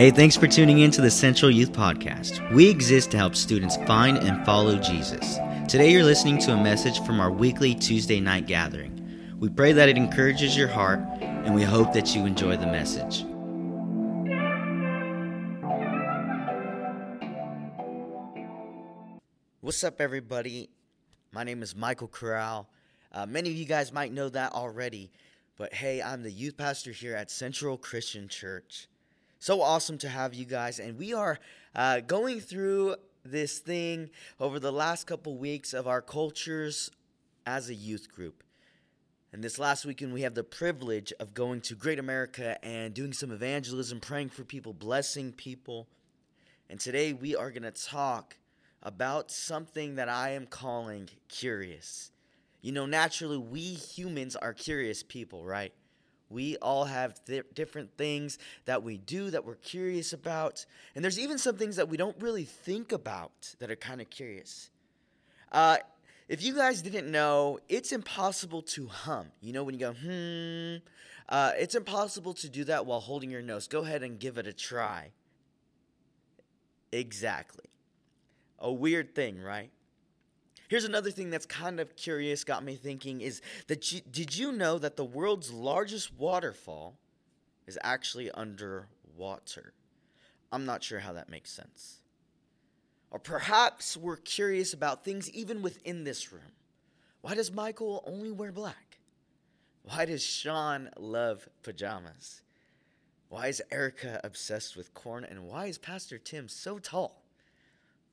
Hey, thanks for tuning in to the Central Youth Podcast. We exist to help students find and follow Jesus. Today, you're listening to a message from our weekly Tuesday night gathering. We pray that it encourages your heart, and we hope that you enjoy the message. What's up, everybody? My name is Michael Corral. Uh, many of you guys might know that already, but hey, I'm the youth pastor here at Central Christian Church. So awesome to have you guys. And we are uh, going through this thing over the last couple weeks of our cultures as a youth group. And this last weekend, we have the privilege of going to Great America and doing some evangelism, praying for people, blessing people. And today, we are going to talk about something that I am calling curious. You know, naturally, we humans are curious people, right? We all have th- different things that we do that we're curious about. And there's even some things that we don't really think about that are kind of curious. Uh, if you guys didn't know, it's impossible to hum. You know, when you go, hmm, uh, it's impossible to do that while holding your nose. Go ahead and give it a try. Exactly. A weird thing, right? Here's another thing that's kind of curious, got me thinking is that you, did you know that the world's largest waterfall is actually underwater? I'm not sure how that makes sense. Or perhaps we're curious about things even within this room. Why does Michael only wear black? Why does Sean love pajamas? Why is Erica obsessed with corn? And why is Pastor Tim so tall?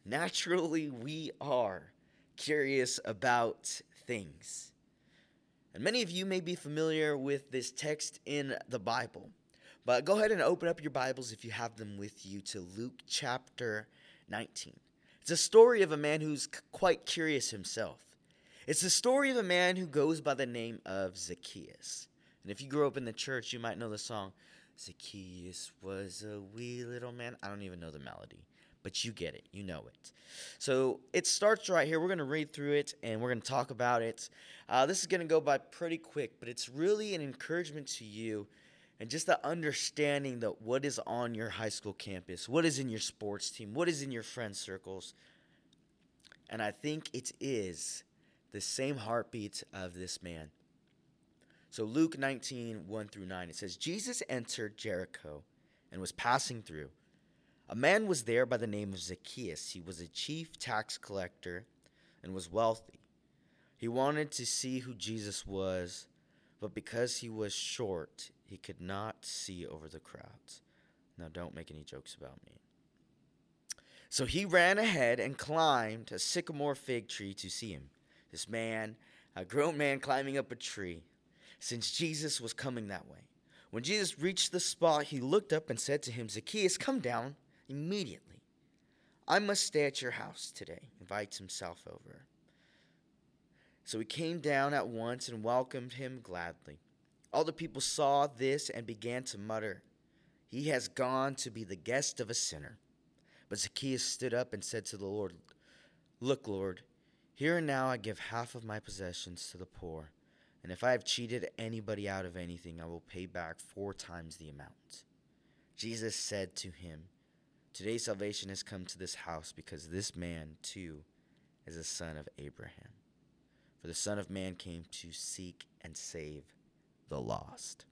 Naturally, we are curious about things. And many of you may be familiar with this text in the Bible, but go ahead and open up your Bibles if you have them with you to Luke chapter 19. It's a story of a man who's quite curious himself. It's the story of a man who goes by the name of Zacchaeus. And if you grew up in the church, you might know the song, Zacchaeus was a wee little man. I don't even know the melody but you get it. You know it. So it starts right here. We're going to read through it and we're going to talk about it. Uh, this is going to go by pretty quick, but it's really an encouragement to you and just the understanding that what is on your high school campus, what is in your sports team, what is in your friend circles. And I think it is the same heartbeat of this man. So Luke 19, 1 through 9, it says, Jesus entered Jericho and was passing through. A man was there by the name of Zacchaeus. He was a chief tax collector and was wealthy. He wanted to see who Jesus was, but because he was short, he could not see over the crowds. Now, don't make any jokes about me. So he ran ahead and climbed a sycamore fig tree to see him. This man, a grown man climbing up a tree, since Jesus was coming that way. When Jesus reached the spot, he looked up and said to him, Zacchaeus, come down immediately. I must stay at your house today. Invites himself over. So he came down at once and welcomed him gladly. All the people saw this and began to mutter, He has gone to be the guest of a sinner. But Zacchaeus stood up and said to the Lord, Look, Lord, here and now I give half of my possessions to the poor, and if I have cheated anybody out of anything, I will pay back four times the amount. Jesus said to him, Today salvation has come to this house because this man, too, is a son of Abraham. For the Son of Man came to seek and save the lost.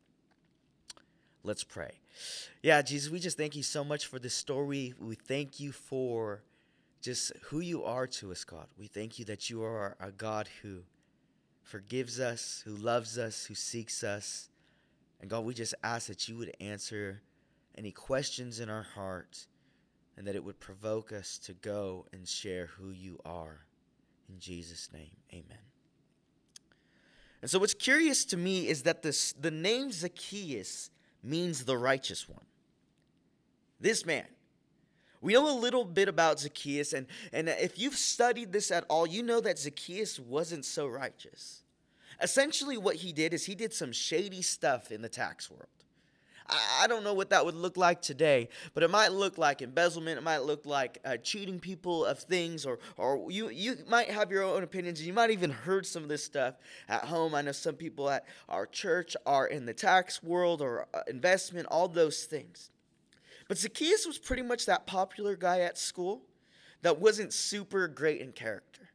Let's pray. Yeah, Jesus, we just thank you so much for this story. We thank you for just who you are to us, God. We thank you that you are a God who forgives us, who loves us, who seeks us. And God, we just ask that you would answer any questions in our hearts and that it would provoke us to go and share who you are. In Jesus' name, amen. And so, what's curious to me is that this, the name Zacchaeus means the righteous one. This man. We know a little bit about Zacchaeus, and, and if you've studied this at all, you know that Zacchaeus wasn't so righteous. Essentially, what he did is he did some shady stuff in the tax world. I, don't know what that would look like today, but it might look like embezzlement. It might look like uh, cheating people of things, or or you you might have your own opinions. You might even heard some of this stuff at home. I know some people at our church are in the tax world or uh, investment, all those things. But Zacchaeus was pretty much that popular guy at school that wasn't super great in character.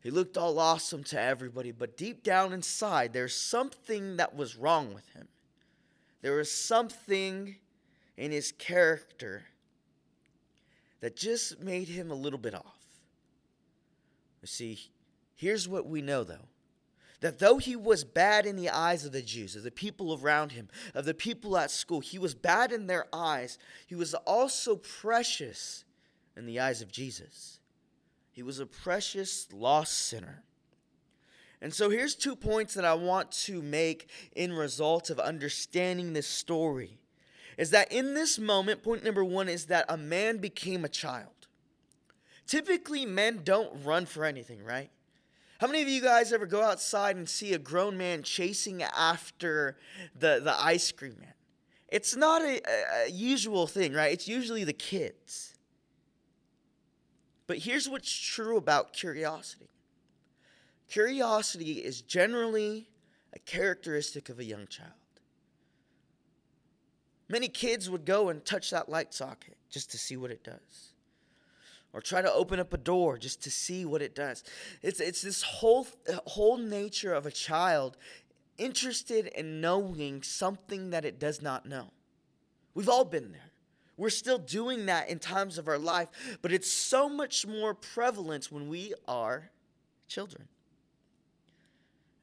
He looked all awesome to everybody, but deep down inside, there's something that was wrong with him. There was something in his character that just made him a little bit off. You see, here's what we know though that though he was bad in the eyes of the Jews, of the people around him, of the people at school, he was bad in their eyes, he was also precious in the eyes of Jesus. He was a precious lost sinner. And so here's two points that I want to make in result of understanding this story. Is that in this moment, point number one is that a man became a child. Typically, men don't run for anything, right? How many of you guys ever go outside and see a grown man chasing after the, the ice cream man? It's not a, a, usual thing, right? It's usually the kids. But here's what's true about curiosity curiosity is generally a characteristic of a young child. Many kids would go and touch that light socket just to see what it does. Or try to open up a door just to see what it does. It's, it's this whole, whole nature of a child interested in knowing something that it does not know. We've all been there. We're still doing that in times of our life, but it's so much more prevalent when we are children.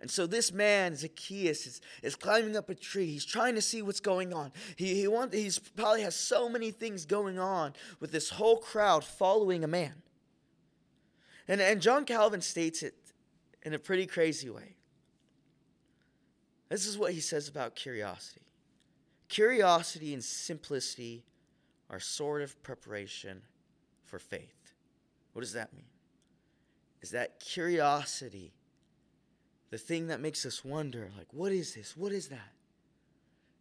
And so this man, Zacchaeus, is, is climbing up a tree. He's trying to see what's going on. He, he want, he's probably has so many things going on with this whole crowd following a man. And, and John Calvin states it in a pretty crazy way. This is what he says about curiosity curiosity and simplicity are sort of preparation for faith. What does that mean? Is that curiosity the thing that makes us wonder, like, what is this? What is that?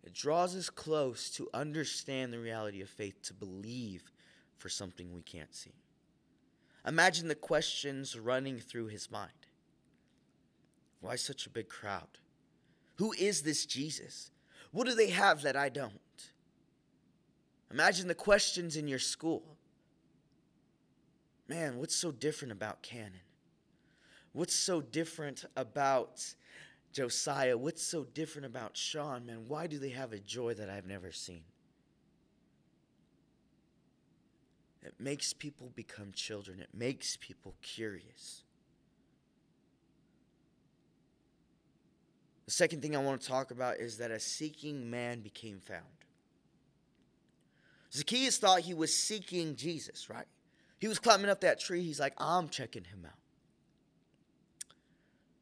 It draws us close to understand the reality of faith, to believe for something we can't see. Imagine the questions running through his mind. Why such a big crowd? Who is this Jesus? What do they have that I don't? Imagine the questions in your school. Man, what's so different about canon? What's so different about Josiah? What's so different about Sean? Man, why do they have a joy that I've never seen? It makes people become children, it makes people curious. The second thing I want to talk about is that a seeking man became found. Zacchaeus thought he was seeking Jesus, right? He was climbing up that tree. He's like, I'm checking him out.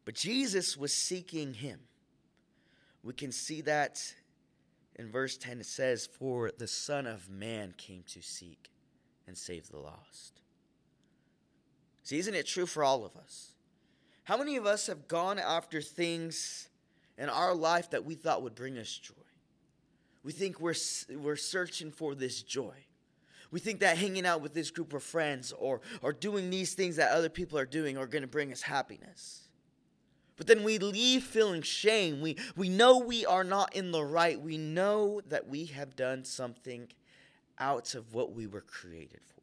But Jesus was seeking him. We can see that in verse 10. It says, For the Son of Man came to seek and save the lost. See, isn't it true for all of us? How many of us have gone after things in our life that we thought would bring us joy? We think we're, we're searching for this joy. We think that hanging out with this group of friends or, or doing these things that other people are doing are going to bring us happiness. But then we leave feeling shame. We, we know we are not in the right. We know that we have done something out of what we were created for.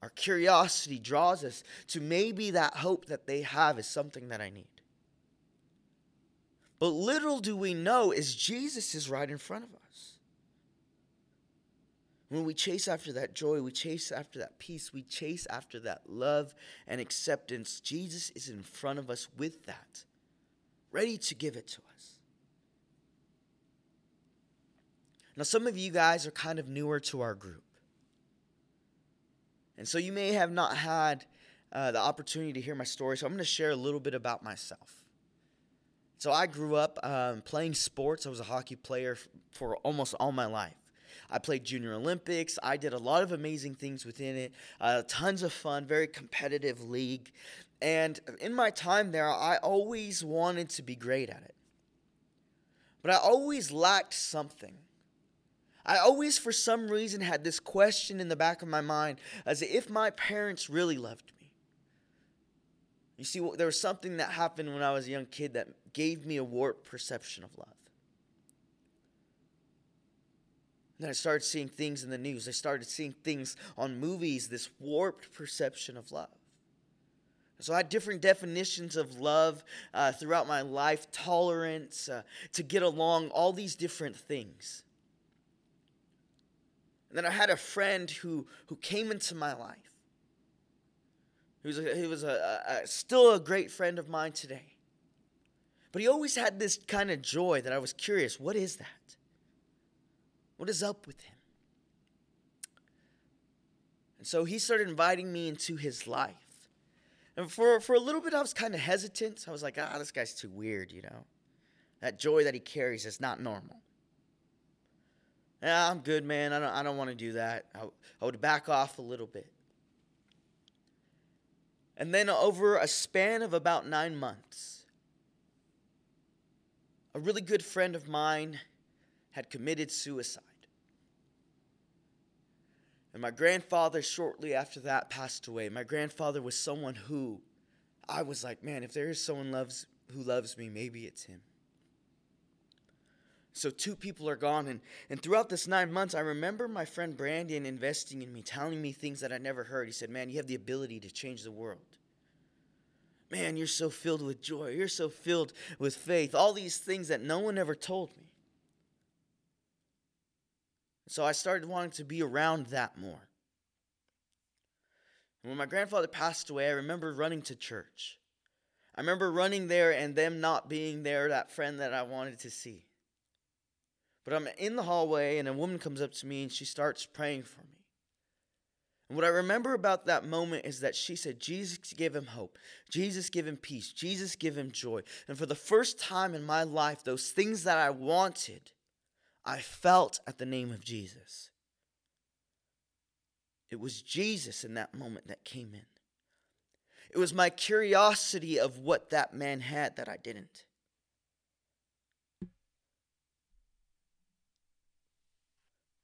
Our curiosity draws us to maybe that hope that they have is something that I need. But little do we know is Jesus is right in front of us. When we chase after that joy, we chase after that peace, we chase after that love and acceptance, Jesus is in front of us with that, ready to give it to us. Now, some of you guys are kind of newer to our group. And so you may have not had uh, the opportunity to hear my story, so I'm going to share a little bit about myself. So I grew up um, playing sports. I was a hockey player for almost all my life. I played Junior Olympics. I did a lot of amazing things within it. Uh, tons of fun, very competitive league. And in my time there, I always wanted to be great at it. But I always lacked something. I always, for some reason, had this question in the back of my mind as if my parents really loved me. You see, there was something that happened when I was a young kid that gave me a warped perception of love. Then I started seeing things in the news. I started seeing things on movies, this warped perception of love. So I had different definitions of love uh, throughout my life tolerance, uh, to get along, all these different things. And then I had a friend who, who came into my life. He was, a, he was a, a, still a great friend of mine today. But he always had this kind of joy that I was curious what is that? What is up with him? And so he started inviting me into his life. And for, for a little bit, I was kind of hesitant. I was like, ah, this guy's too weird, you know? That joy that he carries is not normal. Yeah, I'm good, man. I don't, I don't want to do that. I, I would back off a little bit. And then, over a span of about nine months, a really good friend of mine had committed suicide. And my grandfather, shortly after that, passed away. My grandfather was someone who I was like, man, if there is someone loves who loves me, maybe it's him. So two people are gone, and, and throughout this nine months, I remember my friend Brandon investing in me, telling me things that I never heard. He said, Man, you have the ability to change the world. Man, you're so filled with joy. You're so filled with faith. All these things that no one ever told me. So I started wanting to be around that more. And when my grandfather passed away, I remember running to church. I remember running there and them not being there, that friend that I wanted to see. But I'm in the hallway and a woman comes up to me and she starts praying for me. And what I remember about that moment is that she said, Jesus give him hope. Jesus give him peace. Jesus give him joy. And for the first time in my life, those things that I wanted I felt at the name of Jesus. It was Jesus in that moment that came in. It was my curiosity of what that man had that I didn't.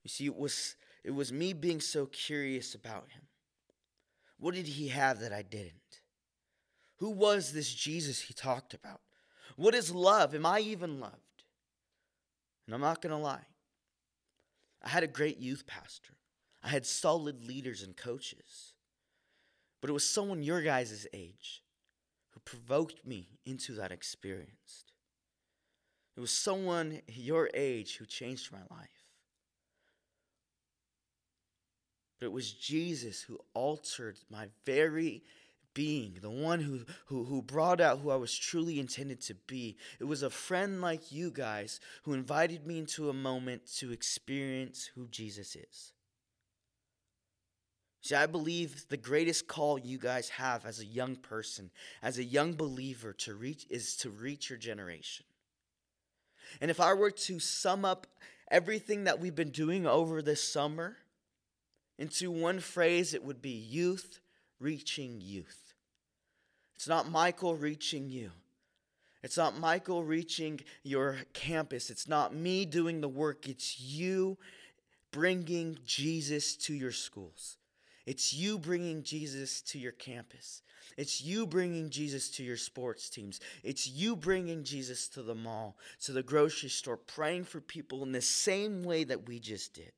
You see, it was, it was me being so curious about him. What did he have that I didn't? Who was this Jesus he talked about? What is love? Am I even loved? And I'm not going to lie. I had a great youth pastor. I had solid leaders and coaches. But it was someone your guys' age who provoked me into that experience. It was someone your age who changed my life. But it was Jesus who altered my very being, the one who, who, who brought out who I was truly intended to be. It was a friend like you guys who invited me into a moment to experience who Jesus is. See, I believe the greatest call you guys have as a young person, as a young believer to reach is to reach your generation. And if I were to sum up everything that we've been doing over this summer into one phrase, it would be youth reaching youth. It's not Michael reaching you. It's not Michael reaching your campus. It's not me doing the work. It's you bringing Jesus to your schools. It's you bringing Jesus to your campus. It's you bringing Jesus to your sports teams. It's you bringing Jesus to the mall, to the grocery store, praying for people in the same way that we just did.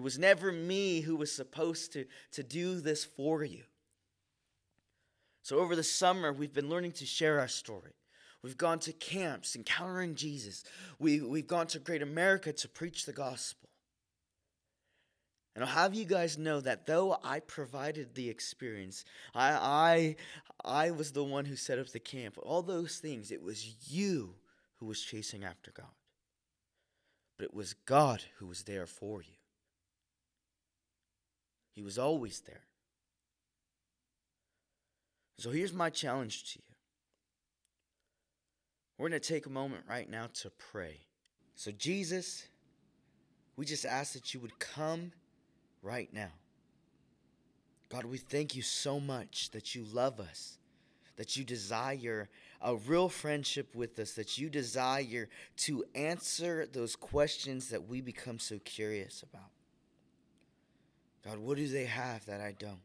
It was never me who was supposed to, to do this for you. So, over the summer, we've been learning to share our story. We've gone to camps, encountering Jesus. We, we've gone to Great America to preach the gospel. And I'll have you guys know that though I provided the experience, I, I, I was the one who set up the camp, all those things, it was you who was chasing after God. But it was God who was there for you. He was always there. So here's my challenge to you. We're going to take a moment right now to pray. So, Jesus, we just ask that you would come right now. God, we thank you so much that you love us, that you desire a real friendship with us, that you desire to answer those questions that we become so curious about. God, what do they have that I don't?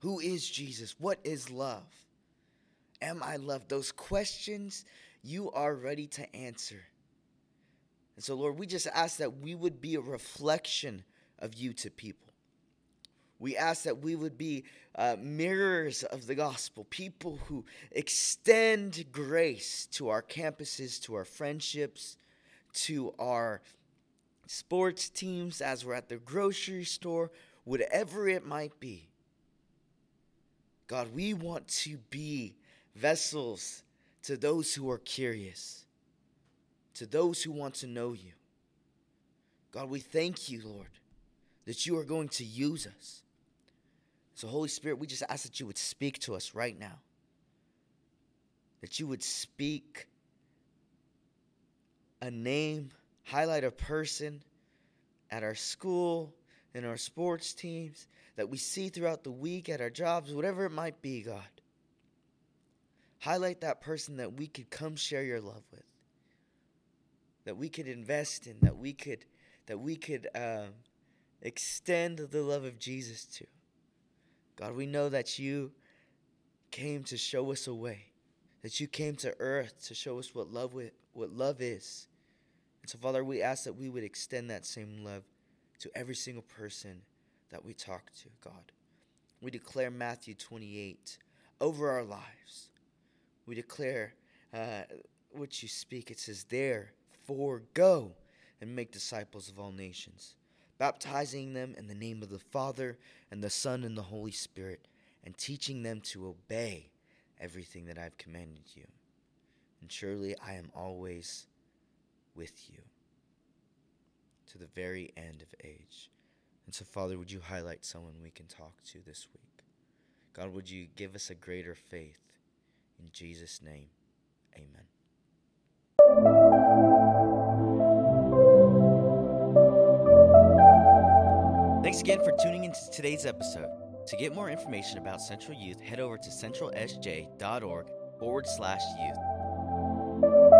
Who is Jesus? What is love? Am I loved? Those questions you are ready to answer. And so, Lord, we just ask that we would be a reflection of you to people. We ask that we would be uh, mirrors of the gospel, people who extend grace to our campuses, to our friendships, to our sports teams as we're at the grocery store, whatever it might be. God, we want to be vessels to those who are curious, to those who want to know you. God, we thank you, Lord, that you are going to use us. So, Holy Spirit, we just ask that you would speak to us right now, that you would speak a name, highlight a person at our school, in our sports teams, that we see throughout the week at our jobs, whatever it might be, God. Highlight that person that we could come share your love with, that we could invest in, that we could that we could um, extend the love of Jesus to. God, we know that you came to show us a way, that you came to earth to show us what love what love is. And so, Father, we ask that we would extend that same love to every single person that we talk to, God. We declare Matthew 28 over our lives. We declare uh, what you speak. It says, Therefore, go and make disciples of all nations, baptizing them in the name of the Father, and the Son, and the Holy Spirit, and teaching them to obey everything that I've commanded you. And surely I am always with you to the very end of age. And so, Father, would you highlight someone we can talk to this week? God, would you give us a greater faith? In Jesus' name, amen. Thanks again for tuning into today's episode. To get more information about Central Youth, head over to centralsj.org forward slash youth.